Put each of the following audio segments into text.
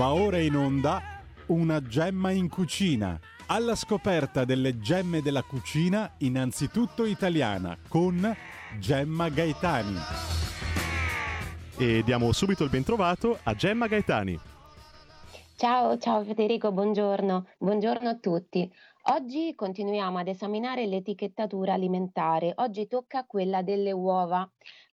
Va ora in onda una gemma in cucina. Alla scoperta delle gemme della cucina, innanzitutto italiana, con Gemma Gaetani. E diamo subito il bentrovato a Gemma Gaetani. Ciao, ciao Federico, buongiorno. Buongiorno a tutti. Oggi continuiamo ad esaminare l'etichettatura alimentare. Oggi tocca quella delle uova.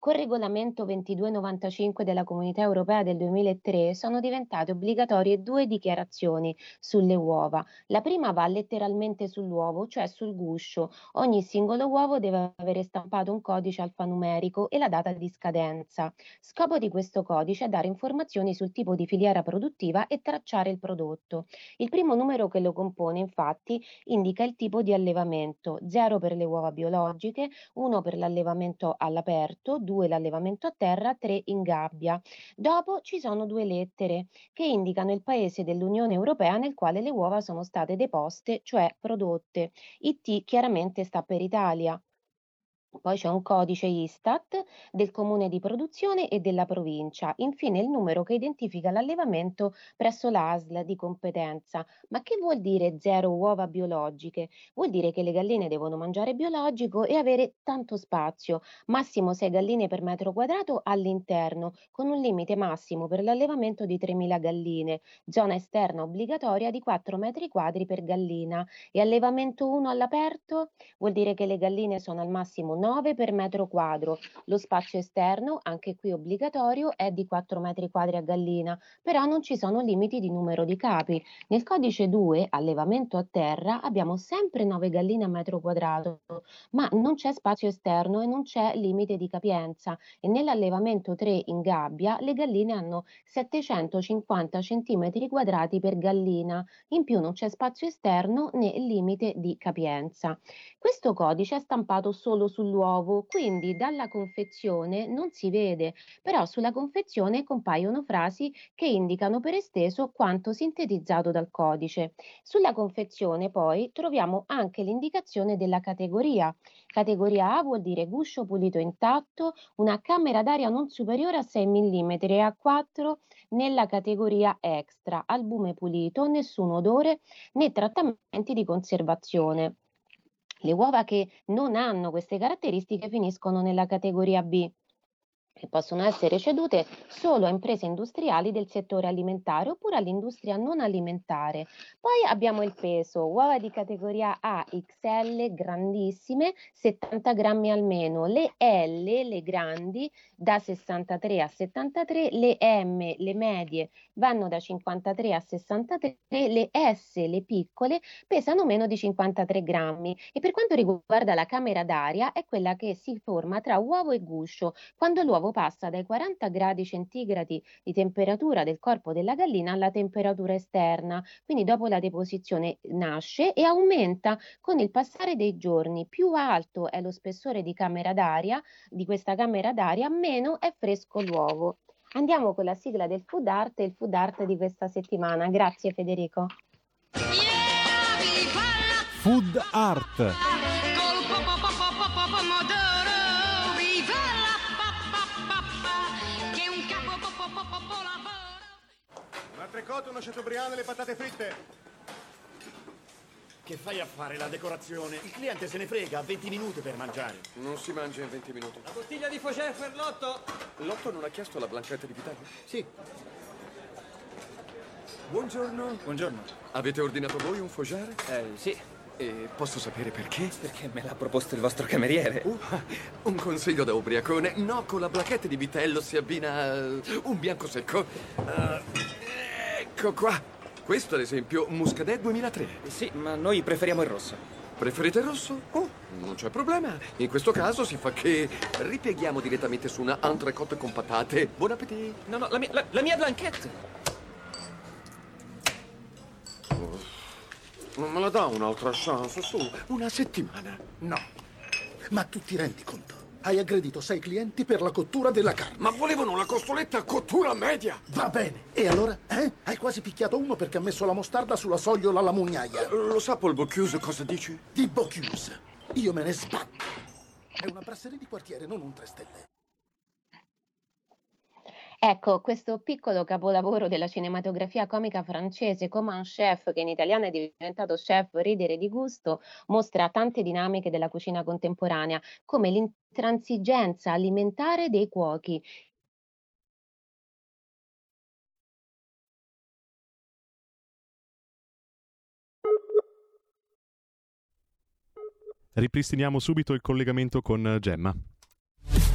Col regolamento 2295 della Comunità Europea del 2003 sono diventate obbligatorie due dichiarazioni sulle uova. La prima va letteralmente sull'uovo, cioè sul guscio. Ogni singolo uovo deve avere stampato un codice alfanumerico e la data di scadenza. Scopo di questo codice è dare informazioni sul tipo di filiera produttiva e tracciare il prodotto. Il primo numero che lo compone, infatti, indica il tipo di allevamento, 0 per le uova biologiche, 1 per l'allevamento all'aperto, 2 l'allevamento a terra, 3 in gabbia. Dopo ci sono due lettere che indicano il paese dell'Unione Europea nel quale le uova sono state deposte, cioè prodotte. IT chiaramente sta per Italia. Poi c'è un codice Istat del comune di produzione e della provincia. Infine il numero che identifica l'allevamento presso l'ASL di competenza. Ma che vuol dire zero uova biologiche? Vuol dire che le galline devono mangiare biologico e avere tanto spazio, massimo 6 galline per metro quadrato all'interno, con un limite massimo per l'allevamento di 3.000 galline, zona esterna obbligatoria di 4 metri quadri per gallina e allevamento 1 all'aperto vuol dire che le galline sono al massimo 9 per metro quadro. Lo spazio esterno, anche qui obbligatorio, è di 4 metri quadri a gallina, però non ci sono limiti di numero di capi. Nel codice 2, allevamento a terra, abbiamo sempre 9 galline a metro quadrato, ma non c'è spazio esterno e non c'è limite di capienza. E nell'allevamento 3 in gabbia, le galline hanno 750 cm quadrati per gallina. In più non c'è spazio esterno né limite di capienza. Questo codice è stampato solo sull'uovo, quindi dalla confezione non si vede, però sulla confezione compaiono frasi che indicano per esteso quanto sintetizzato dal codice. Sulla confezione poi troviamo anche l'indicazione della categoria. Categoria A vuol dire guscio pulito intatto, una camera d'aria non superiore a 6 mm e a 4 nella categoria extra, albume pulito, nessun odore né trattamenti di conservazione. Le uova che non hanno queste caratteristiche finiscono nella categoria B che possono essere cedute solo a imprese industriali del settore alimentare oppure all'industria non alimentare. Poi abbiamo il peso, uova di categoria A, XL, grandissime, 70 grammi almeno, le L, le grandi, da 63 a 73, le M, le medie, vanno da 53 a 63, le S, le piccole, pesano meno di 53 grammi e per quanto riguarda la camera d'aria è quella che si forma tra uovo e guscio quando l'uovo passa dai 40 gradi centigradi di temperatura del corpo della gallina alla temperatura esterna, quindi dopo la deposizione nasce e aumenta con il passare dei giorni. Più alto è lo spessore di camera d'aria, di questa camera d'aria, meno è fresco l'uovo. Andiamo con la sigla del food art e il food art di questa settimana. Grazie Federico. Food art. Entrecôte, una chateaubriand e le patate fritte. Che fai a fare la decorazione? Il cliente se ne frega, ha 20 minuti per mangiare. Non si mangia in 20 minuti. La bottiglia di Faucher per l'otto. L'otto non ha chiesto la blanchetta di vitello? Sì. Buongiorno. Buongiorno. Avete ordinato voi un Fougère? Eh, sì. E posso sapere perché? Perché me l'ha proposto il vostro cameriere. Uh, un consiglio da ubriacone. No, con la blanchetta di vitello si abbina uh, un bianco secco. Uh, Ecco qua. Questo, ad esempio, Muscadet 2003. Sì, ma noi preferiamo il rosso. Preferite il rosso? Oh, non c'è problema. In questo caso si fa che ripieghiamo direttamente su una entrecote con patate. Buon appetito. No, no, la mia, la, la mia blanchette. Oh, non me la dà un'altra chance, su. Una settimana. No. Ma tu ti rendi conto? Hai aggredito sei clienti per la cottura della carne. Ma volevano la costoletta a cottura media. Va bene. E allora? Eh? Hai quasi picchiato uno perché ha messo la mostarda sulla sogliola alla mugnaia. Uh, lo sa Paul Bocuse cosa dici? Di Bocuse. Io me ne sbatto. È una brasserie di quartiere, non un tre stelle. Ecco, questo piccolo capolavoro della cinematografia comica francese, come chef, che in italiano è diventato chef ridere di gusto, mostra tante dinamiche della cucina contemporanea, come l'intransigenza alimentare dei cuochi. Ripristiniamo subito il collegamento con Gemma.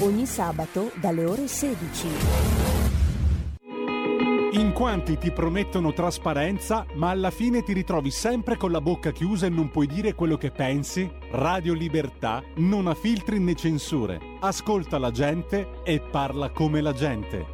Ogni sabato dalle ore 16. In quanti ti promettono trasparenza, ma alla fine ti ritrovi sempre con la bocca chiusa e non puoi dire quello che pensi? Radio Libertà non ha filtri né censure. Ascolta la gente e parla come la gente.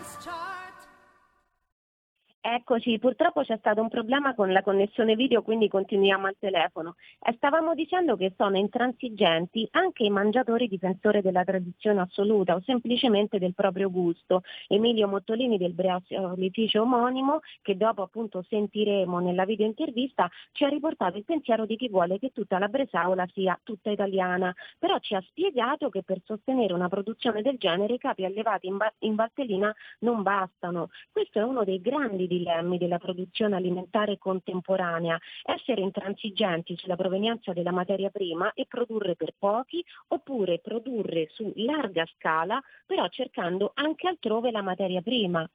Eccoci, purtroppo c'è stato un problema con la connessione video, quindi continuiamo al telefono. E stavamo dicendo che sono intransigenti anche i mangiatori difensori della tradizione assoluta o semplicemente del proprio gusto. Emilio Mottolini del Breolificio omonimo, che dopo appunto sentiremo nella video intervista, ci ha riportato il pensiero di chi vuole che tutta la Bresaola sia tutta italiana, però ci ha spiegato che per sostenere una produzione del genere i capi allevati in, ba- in Valtellina non bastano. Questo è uno dei grandi dilemmi della produzione alimentare contemporanea, essere intransigenti sulla provenienza della materia prima e produrre per pochi oppure produrre su larga scala, però cercando anche altrove la materia prima.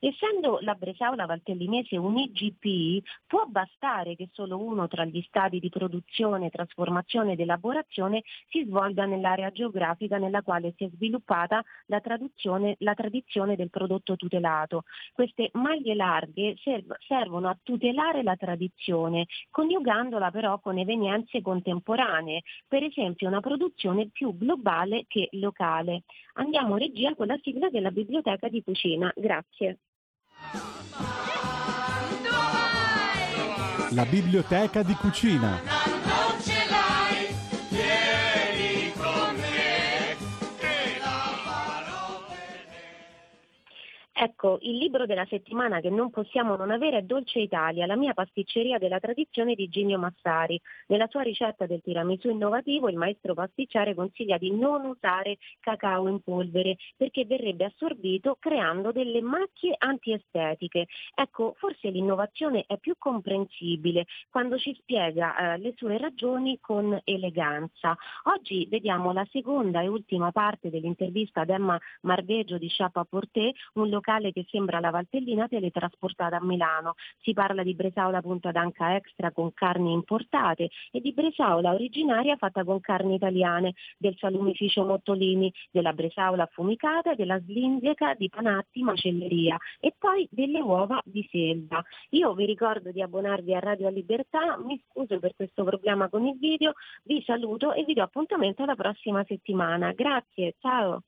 Essendo la Bresaola Valtellinese un IGP, può bastare che solo uno tra gli stadi di produzione, trasformazione ed elaborazione si svolga nell'area geografica nella quale si è sviluppata la, la tradizione del prodotto tutelato. Queste maglie larghe serv- servono a tutelare la tradizione, coniugandola però con evenienze contemporanee, per esempio una produzione più globale che locale. Andiamo regia con la sigla della biblioteca di cucina. Grazie. La biblioteca di cucina. Ecco, il libro della settimana che non possiamo non avere è Dolce Italia, la mia pasticceria della tradizione di Ginio Massari. Nella sua ricetta del tiramisù innovativo il maestro pasticcere consiglia di non usare cacao in polvere perché verrebbe assorbito creando delle macchie antiestetiche. Ecco, forse l'innovazione è più comprensibile quando ci spiega eh, le sue ragioni con eleganza. Oggi vediamo la seconda e ultima parte dell'intervista ad Emma Marveggio di Chapa Porté, un locale vegetale che sembra la valtellina teletrasportata a Milano. Si parla di bresaola punta d'anca extra con carni importate e di bresaola originaria fatta con carni italiane, del salumificio Mottolini, della bresaola affumicata, della slinzeca di Panatti Macelleria e poi delle uova di selva. Io vi ricordo di abbonarvi a Radio Libertà, mi scuso per questo problema con il video, vi saluto e vi do appuntamento alla prossima settimana. Grazie, ciao!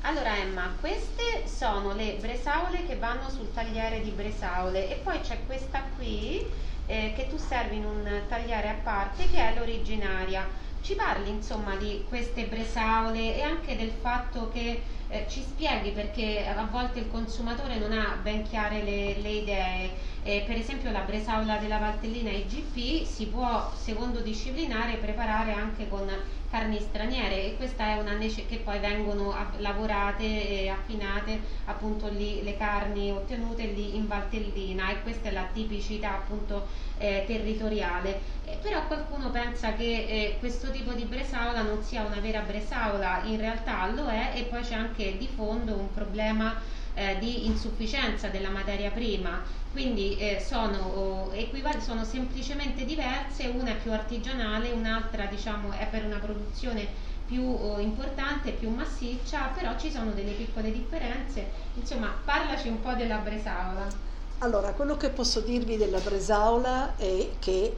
Allora Emma, queste sono le bresaole che vanno sul tagliere di bresaole e poi c'è questa qui eh, che tu servi in un tagliere a parte che è l'originaria. Ci parli insomma di queste bresaole e anche del fatto che eh, ci spieghi perché a volte il consumatore non ha ben chiare le, le idee. Eh, per esempio la bresaola della Valtellina IGP si può, secondo disciplinare, preparare anche con carni straniere e questa è una nece- che poi vengono lavorate e affinate appunto lì le carni ottenute lì in Valtellina e questa è la tipicità appunto eh, territoriale. Eh, però qualcuno pensa che eh, questo tipo di bresaola non sia una vera bresaola, in realtà lo è e poi c'è anche di fondo un problema eh, di insufficienza della materia prima. Quindi eh, sono, oh, equival- sono semplicemente diverse, una è più artigianale, un'altra diciamo, è per una produzione più oh, importante, più massiccia, però ci sono delle piccole differenze. Insomma, parlaci un po' della bresaola. Allora, quello che posso dirvi della Bresaola è che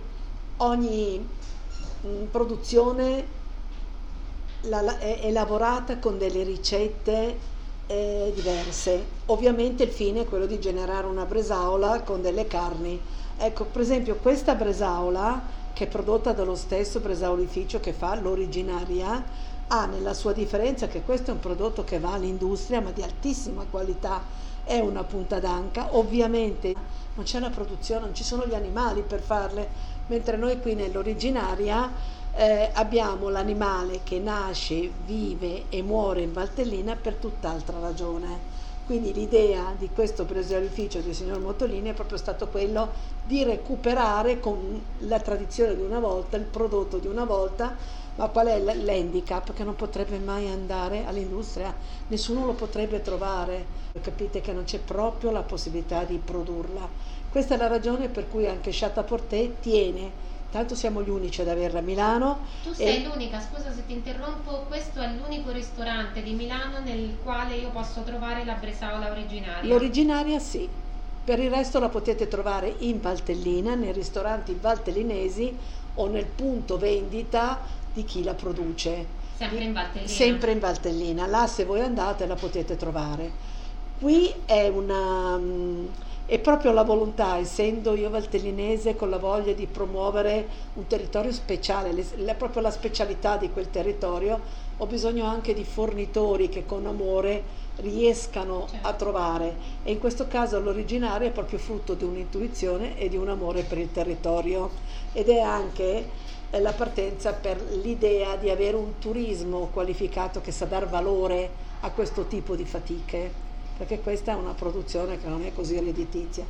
ogni mh, produzione la- è, è lavorata con delle ricette eh, diverse. Ovviamente il fine è quello di generare una Bresaola con delle carni. Ecco, per esempio, questa Bresaola, che è prodotta dallo stesso bresaolificio che fa l'originaria, ha nella sua differenza che questo è un prodotto che va all'industria ma di altissima qualità è una punta d'anca, ovviamente non c'è la produzione, non ci sono gli animali per farle, mentre noi qui nell'originaria eh, abbiamo l'animale che nasce, vive e muore in Valtellina per tutt'altra ragione. Quindi l'idea di questo preserificio del signor Mottolini è proprio stato quello di recuperare con la tradizione di una volta, il prodotto di una volta, ma qual è l'handicap? Che non potrebbe mai andare all'industria, nessuno lo potrebbe trovare, capite che non c'è proprio la possibilità di produrla. Questa è la ragione per cui anche Chateau Porté tiene, tanto siamo gli unici ad averla a Milano. Tu sei l'unica, scusa se ti interrompo, questo è l'unico ristorante di Milano nel quale io posso trovare la bresaola originaria. L'originaria sì, per il resto la potete trovare in Valtellina, nei ristoranti valtellinesi o nel punto vendita di chi la produce. Sempre in Valtellina. Sempre in Valtellina, là se voi andate la potete trovare. Qui è una... è proprio la volontà, essendo io valtellinese con la voglia di promuovere un territorio speciale, le- la- proprio la specialità di quel territorio, ho bisogno anche di fornitori che con amore riescano a trovare. E in questo caso l'originario è proprio frutto di un'intuizione e di un amore per il territorio. Ed è anche eh, la partenza per l'idea di avere un turismo qualificato che sa dar valore a questo tipo di fatiche, perché questa è una produzione che non è così redditizia.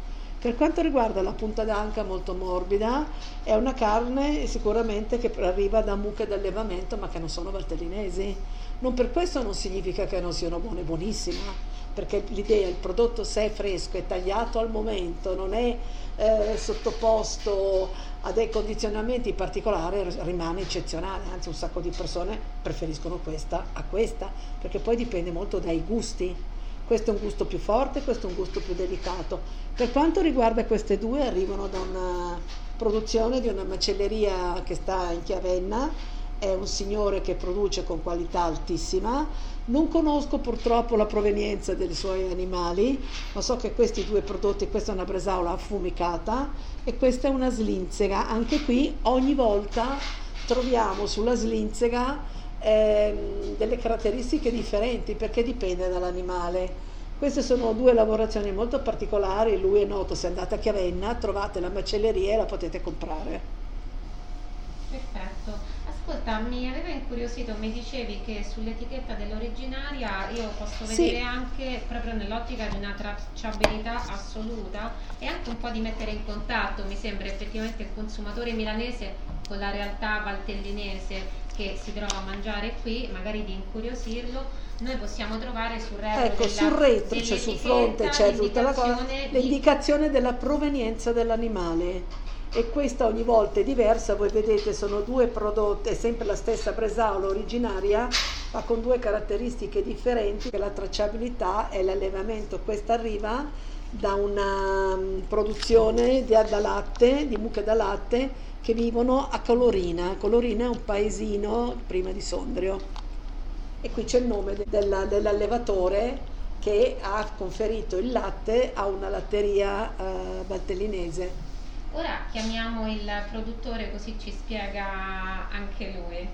Per quanto riguarda la punta d'anca molto morbida, è una carne sicuramente che arriva da mucche d'allevamento ma che non sono valtellinesi. Non per questo non significa che non siano buone, buonissima, perché l'idea, il prodotto se è fresco, è tagliato al momento, non è eh, sottoposto a dei condizionamenti particolari, rimane eccezionale, anzi un sacco di persone preferiscono questa a questa, perché poi dipende molto dai gusti. Questo è un gusto più forte, questo è un gusto più delicato. Per quanto riguarda queste due, arrivano da una produzione di una macelleria che sta in Chiavenna, è un signore che produce con qualità altissima. Non conosco purtroppo la provenienza dei suoi animali, ma so che questi due prodotti, questa è una bresaola affumicata e questa è una slinzega. Anche qui ogni volta troviamo sulla slinzega ehm, delle caratteristiche differenti perché dipende dall'animale. Queste sono due lavorazioni molto particolari, lui è noto, se andate a Chiavenna trovate la macelleria e la potete comprare. Perfetto. Ascolta, mi aveva incuriosito, mi dicevi che sull'etichetta dell'originaria io posso Sì. vedere anche proprio nell'ottica di una tracciabilità assoluta e anche un po' di mettere in contatto, mi sembra effettivamente il consumatore milanese con la realtà valtellinese. Che si trova a mangiare qui, magari di incuriosirlo, noi possiamo trovare sul retro Ecco, della- sul retro, cioè sul fronte c'è tutta la cosa, l'indicazione di- della provenienza dell'animale. E questa ogni volta è diversa, voi vedete sono due prodotti, è sempre la stessa bresaola originaria, ma con due caratteristiche differenti, che la tracciabilità e l'allevamento. Questa arriva da una mm, produzione di, da latte, di mucche da latte, che vivono a Colorina. Colorina è un paesino prima di Sondrio. E qui c'è il nome de- della- dell'allevatore che ha conferito il latte a una latteria eh, valtellinese. Ora chiamiamo il produttore così ci spiega anche lui.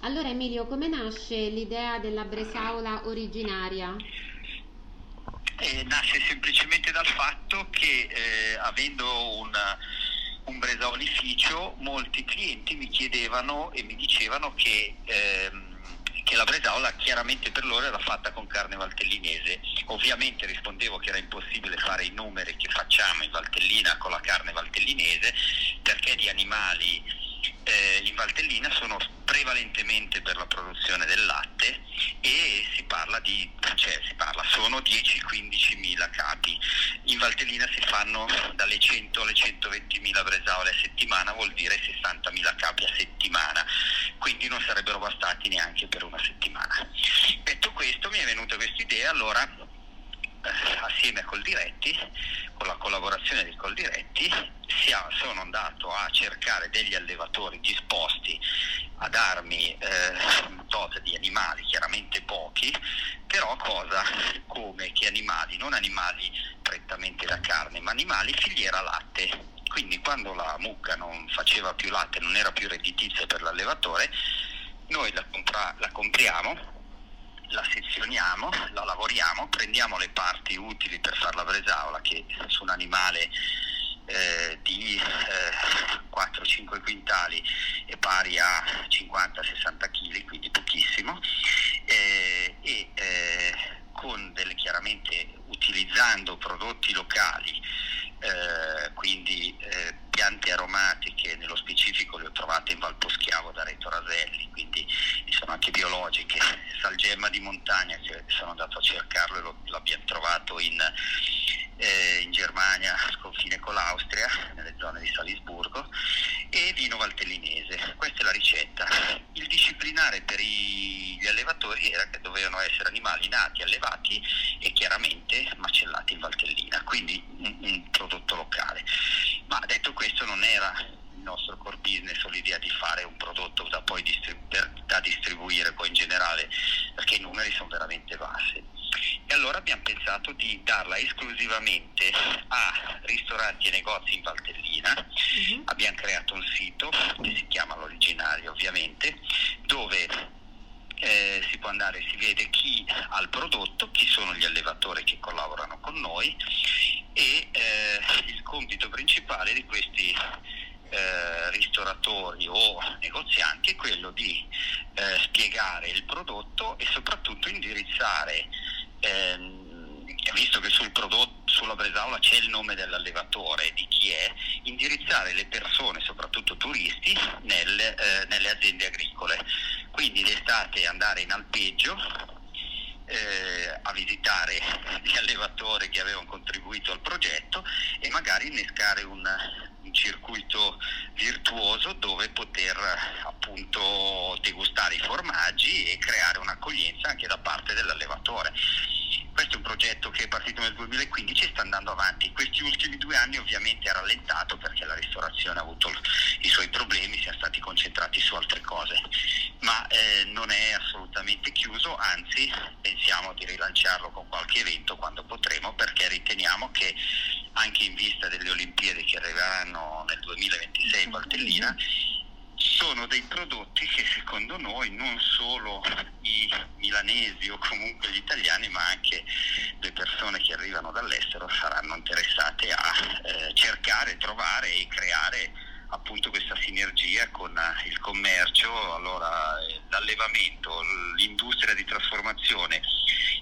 Allora Emilio, come nasce l'idea della bresaola originaria? Eh, nasce semplicemente dal fatto che eh, avendo un, un bresaolificio molti clienti mi chiedevano e mi dicevano che, ehm, che la bresaola chiaramente per loro era fatta con carne valtellinese. Ovviamente rispondevo che era impossibile fare i numeri che facciamo in Valtellina con la carne valtellinese perché di animali eh, in Valtellina sono prevalentemente per la produzione del latte e si di, cioè si parla, sono 10-15 mila capi. In Valtellina si fanno dalle 100 alle 120 mila bresaole a settimana, vuol dire 60 mila capi a settimana, quindi non sarebbero bastati neanche per una settimana. Detto questo mi è venuta questa idea, allora assieme a Coldiretti, con la collaborazione di Coldiretti, sia- sono andato a cercare degli allevatori disposti a darmi eh, un tot di animali, chiaramente pochi, però cosa come che animali, non animali prettamente da carne, ma animali filiera latte. Quindi quando la mucca non faceva più latte, non era più redditizia per l'allevatore, noi la, compra- la compriamo, la sezioniamo, la lavoriamo, prendiamo le parti utili per fare la bresaola che su un animale eh, di eh, 4-5 quintali è pari a 50-60 kg, quindi pochissimo, eh, e eh, con delle chiaramente utilizzando prodotti locali, eh, quindi eh, piante aromatiche, nello specifico le ho trovate in Valposchiavo da Reto Raselli, quindi sono anche biologiche, salgemma di montagna, sono andato a cercarlo e l'abbiamo trovato in, eh, in Germania, al confine con l'Austria, nelle zone di Salisburgo, e vino valtellinese. Questa è la ricetta. Il disciplinare per i- gli allevatori era che dovevano essere animali nati, allevati e chiaramente macellati in Valtellina, quindi un, un prodotto locale. Ma detto questo non era il nostro core business o l'idea di fare un prodotto da poi distribu- da distribuire poi in generale, perché i numeri sono veramente bassi. E allora abbiamo pensato di darla esclusivamente a ristoranti e negozi in Valtellina. Abbiamo creato un sito che si chiama l'originario ovviamente, dove eh, si può andare, si vede chi ha il prodotto, chi sono gli allevatori che collaborano con noi e eh, il compito principale di questi eh, ristoratori o negozianti è quello di eh, spiegare il prodotto e soprattutto indirizzare ehm, visto che sul prodotto, sulla bresaola c'è il nome dell'allevatore, di chi è, indirizzare le persone, soprattutto turisti, nel, eh, nelle aziende agricole. Quindi d'estate andare in alpeggio a visitare gli allevatori che avevano contribuito al progetto e magari innescare un, un circuito virtuoso dove poter appunto degustare i formaggi e creare un'accoglienza anche da parte dell'allevatore. Questo è un progetto che è partito nel 2015 e sta andando avanti. Questi ultimi due anni ovviamente è rallentato perché la ristorazione ha avuto i suoi problemi, siamo stati concentrati su altre cose, ma eh, non è assolutamente chiuso, anzi pensiamo di rilanciarlo con qualche evento quando potremo perché riteniamo che anche in vista delle Olimpiadi che arriveranno nel 2026 in Valtellina sono dei prodotti che secondo noi non solo i milanesi o comunque gli italiani ma anche le persone che arrivano dall'estero saranno interessate a eh, cercare, trovare e creare appunto questa sinergia con eh, il commercio, allora eh, l'allevamento, l'industria di trasformazione,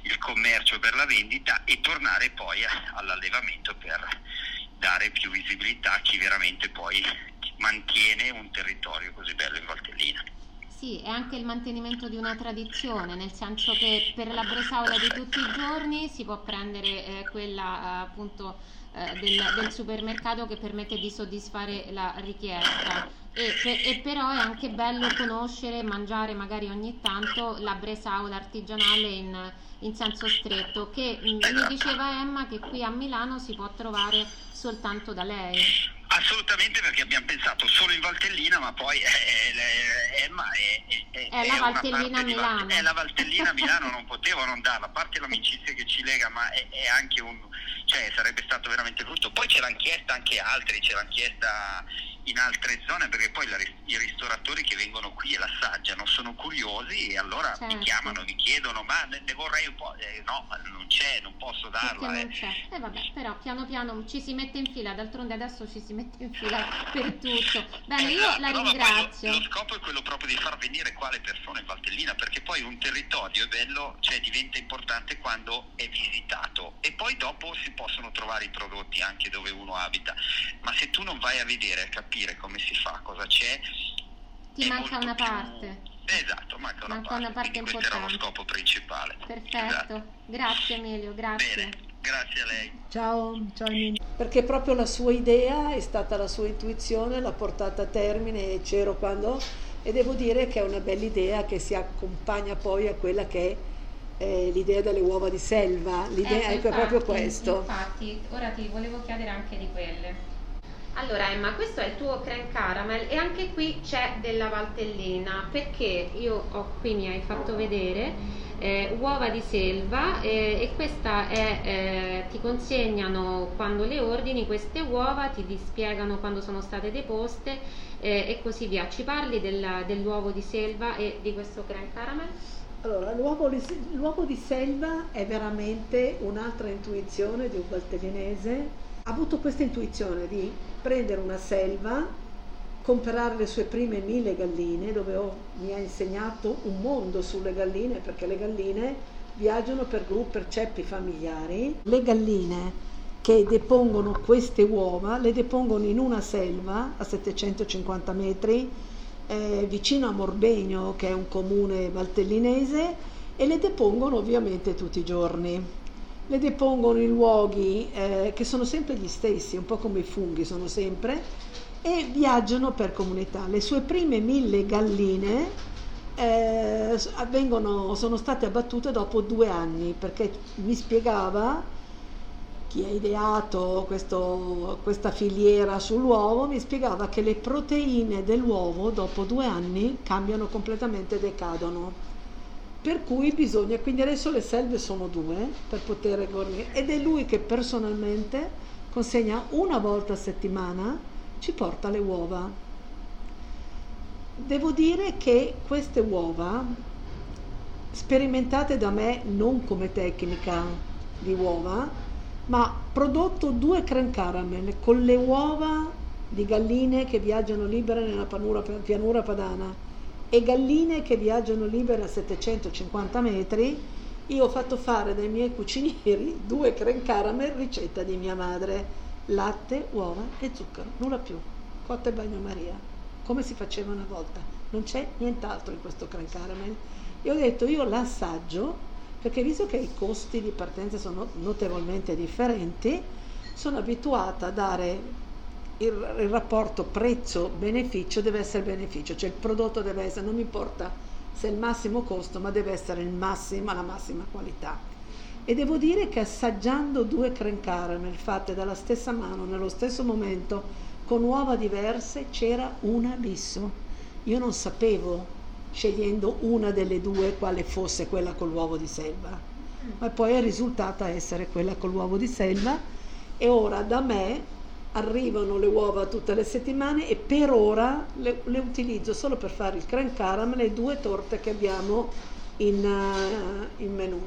il commercio per la vendita e tornare poi all'allevamento per dare più visibilità a chi veramente poi mantiene un territorio così bello in Valtellina. Sì, è anche il mantenimento di una tradizione, nel senso che per la bresaola di tutti i giorni si può prendere eh, quella eh, appunto eh, del, del supermercato che permette di soddisfare la richiesta. E, pe- e però è anche bello conoscere e mangiare magari ogni tanto la bresaola artigianale in, in senso stretto, che mm, mi diceva Emma che qui a Milano si può trovare soltanto da lei. Assolutamente perché abbiamo pensato solo in Valtellina, ma poi eh, eh, Emma è, è- È la una Valtellina di Val- Milano. È la Valtellina a Milano, non potevo non darla, a parte l'amicizia che ci lega, ma è, è anche un... cioè sarebbe stato veramente brutto. Poi ce l'hanno chiesta anche altri, ce l'hanno chiesta in altre zone, perché poi la i ristoratori che vengono qui e l'assaggiano sono curiosi e allora Certo. mi chiamano, mi chiedono, ma ne, ne vorrei un po'... Eh, no, non c'è, non posso darla. eh. non c'è. E vabbè, però piano piano ci si mette in fila, d'altronde adesso ci si mette in fila per tutto. Bene, io Esatto, la no, ma poi ringrazio. Lo, lo scopo è quello proprio di far venire qua le persone in Valtellina, perché poi un territorio è bello, cioè diventa importante quando è visitato e poi dopo si possono trovare i prodotti anche dove uno abita. Ma se tu non vai a vedere, a capire come si fa, cosa c'è, Ti manca una più- parte. Esatto, manca una Manca parte. una parte questo era lo scopo principale. Perfetto. Esatto. Grazie Emilio, grazie. Grazie a lei. Ciao, ciao Emilio. Perché proprio la sua idea è stata la sua intuizione, l'ha portata a termine e c'ero quando... E devo dire che è una bella idea che si accompagna poi a quella che è eh, l'idea delle uova di selva. L'idea Ecco, ecco, è proprio infatti, questo. Infatti, ora ti volevo chiedere anche di quelle. Allora Emma, questo è il tuo creme caramel e anche qui c'è della valtellina perché io ho qui mi hai fatto vedere eh, uova di selva eh, e questa è, eh, ti consegnano quando le ordini queste uova, ti di- spiegano quando sono state deposte eh, e così via. Ci parli della- dell'uovo di selva e di questo creme caramel? Allora, l'uovo di selva è veramente un'altra intuizione di un valtellinese. Avuto questa intuizione di prendere una selva, comprare le sue prime mille galline, dove ho- mi ha insegnato un mondo sulle galline, perché le galline viaggiano per gruppi, per ceppi familiari. Le galline che depongono queste uova le depongono in una selva a 750 metri eh, vicino a Morbegno, che è un comune valtellinese, e le depongono ovviamente tutti i giorni. Le depongono in luoghi eh, che sono sempre gli stessi, un po' come i funghi sono sempre, e viaggiano per comunità. Le sue prime mille galline eh, avvengono- sono state abbattute dopo due anni, perché mi spiegava chi ha ideato questo- questa filiera sull'uovo mi spiegava che le proteine dell'uovo dopo due anni cambiano completamente, decadono. Per cui bisogna, quindi adesso le selve sono due per poter fornire ed è lui che personalmente consegna una volta a settimana, ci porta le uova. Devo dire che queste uova, sperimentate da me non come tecnica di uova, ma prodotto due creme caramel con le uova di galline che viaggiano libere nella pianura padana e galline che viaggiano libere a 750 metri, io ho fatto fare dai miei cucinieri due creme caramel ricetta di mia madre, latte, uova e zucchero, nulla più, cotta e bagnomaria, come si faceva una volta. Non c'è nient'altro in questo creme caramel. E ho detto io l'assaggio perché visto che i costi di partenza sono notevolmente differenti, sono abituata a dare il, il rapporto prezzo-beneficio deve essere beneficio, cioè il prodotto deve essere, non mi importa se è il massimo costo, ma deve essere massimo, la massima qualità. E devo dire che assaggiando due creme caramel fatte dalla stessa mano, nello stesso momento, con uova diverse, c'era un abisso. Io non sapevo, scegliendo una delle due, quale fosse quella con l'uovo di selva, ma poi è risultata essere quella con l'uovo di selva e ora da me arrivano le uova tutte le settimane e per ora le, le utilizzo solo per fare il creme caramel e due torte che abbiamo in, eh, in menù.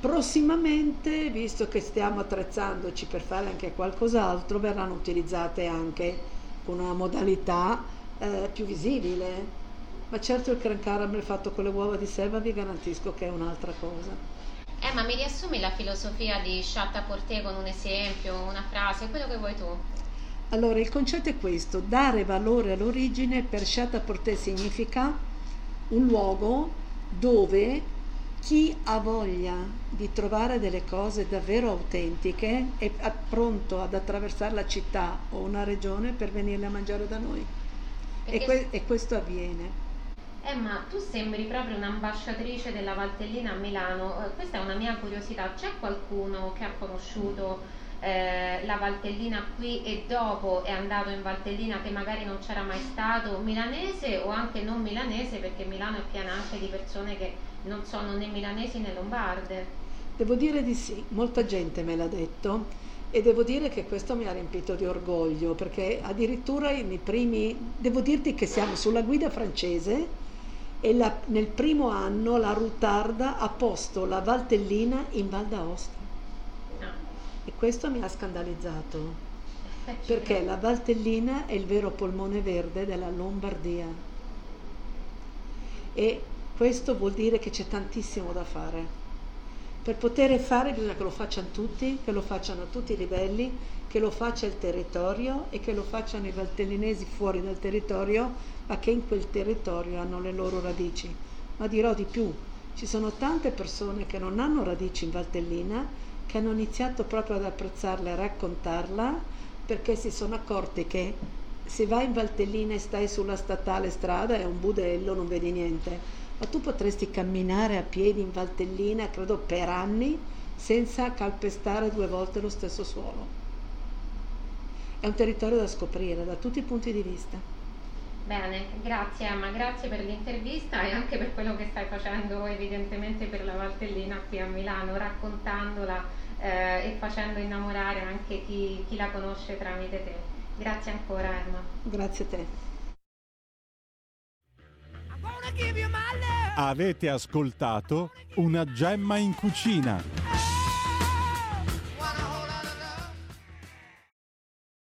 Prossimamente, visto che stiamo attrezzandoci per fare anche qualcos'altro, verranno utilizzate anche con una modalità eh, più visibile. Ma certo il creme caramel fatto con le uova di selva vi garantisco che è un'altra cosa. Eh, ma mi riassumi la filosofia di Chatta Porté con un esempio, una frase, quello che vuoi tu? Allora, il concetto è questo, dare valore all'origine per Chatta Porté significa un luogo dove chi ha voglia di trovare delle cose davvero autentiche è pronto ad attraversare la città o una regione per venirle a mangiare da noi. E, que- e questo avviene. Emma, tu sembri proprio un'ambasciatrice della Valtellina a Milano. Eh, questa è una mia curiosità. C'è qualcuno che ha conosciuto eh, la Valtellina qui e dopo è andato in Valtellina che magari non c'era mai stato, milanese o anche non milanese, perché Milano è piena anche di persone che non sono né milanesi né lombarde. Devo dire di sì, molta gente me l'ha detto e devo dire che questo mi ha riempito di orgoglio perché addirittura nei primi, devo dirti che siamo sulla guida francese e la- nel primo anno la Rutarda ha posto la Valtellina in Val d'Aosta e questo mi ha scandalizzato perché la Valtellina è il vero polmone verde della Lombardia e questo vuol dire che c'è tantissimo da fare. Per poter fare bisogna che lo facciano tutti, che lo facciano a tutti i livelli, che lo faccia il territorio e che lo facciano i valtellinesi fuori dal territorio, ma che in quel territorio hanno le loro radici. Ma dirò di più, ci sono tante persone che non hanno radici in Valtellina, che hanno iniziato proprio ad apprezzarla e a raccontarla, perché si sono accorti che se vai in Valtellina e stai sulla statale strada è un budello, non vedi niente ma tu potresti camminare a piedi in Valtellina, credo per anni, senza calpestare due volte lo stesso suolo. È un territorio da scoprire da tutti i punti di vista. Bene, grazie Emma, grazie per l'intervista e anche per quello che stai facendo evidentemente per la Valtellina qui a Milano, raccontandola eh, e facendo innamorare anche chi, chi la conosce tramite te. Grazie ancora Emma. Grazie a te. Avete ascoltato una gemma in cucina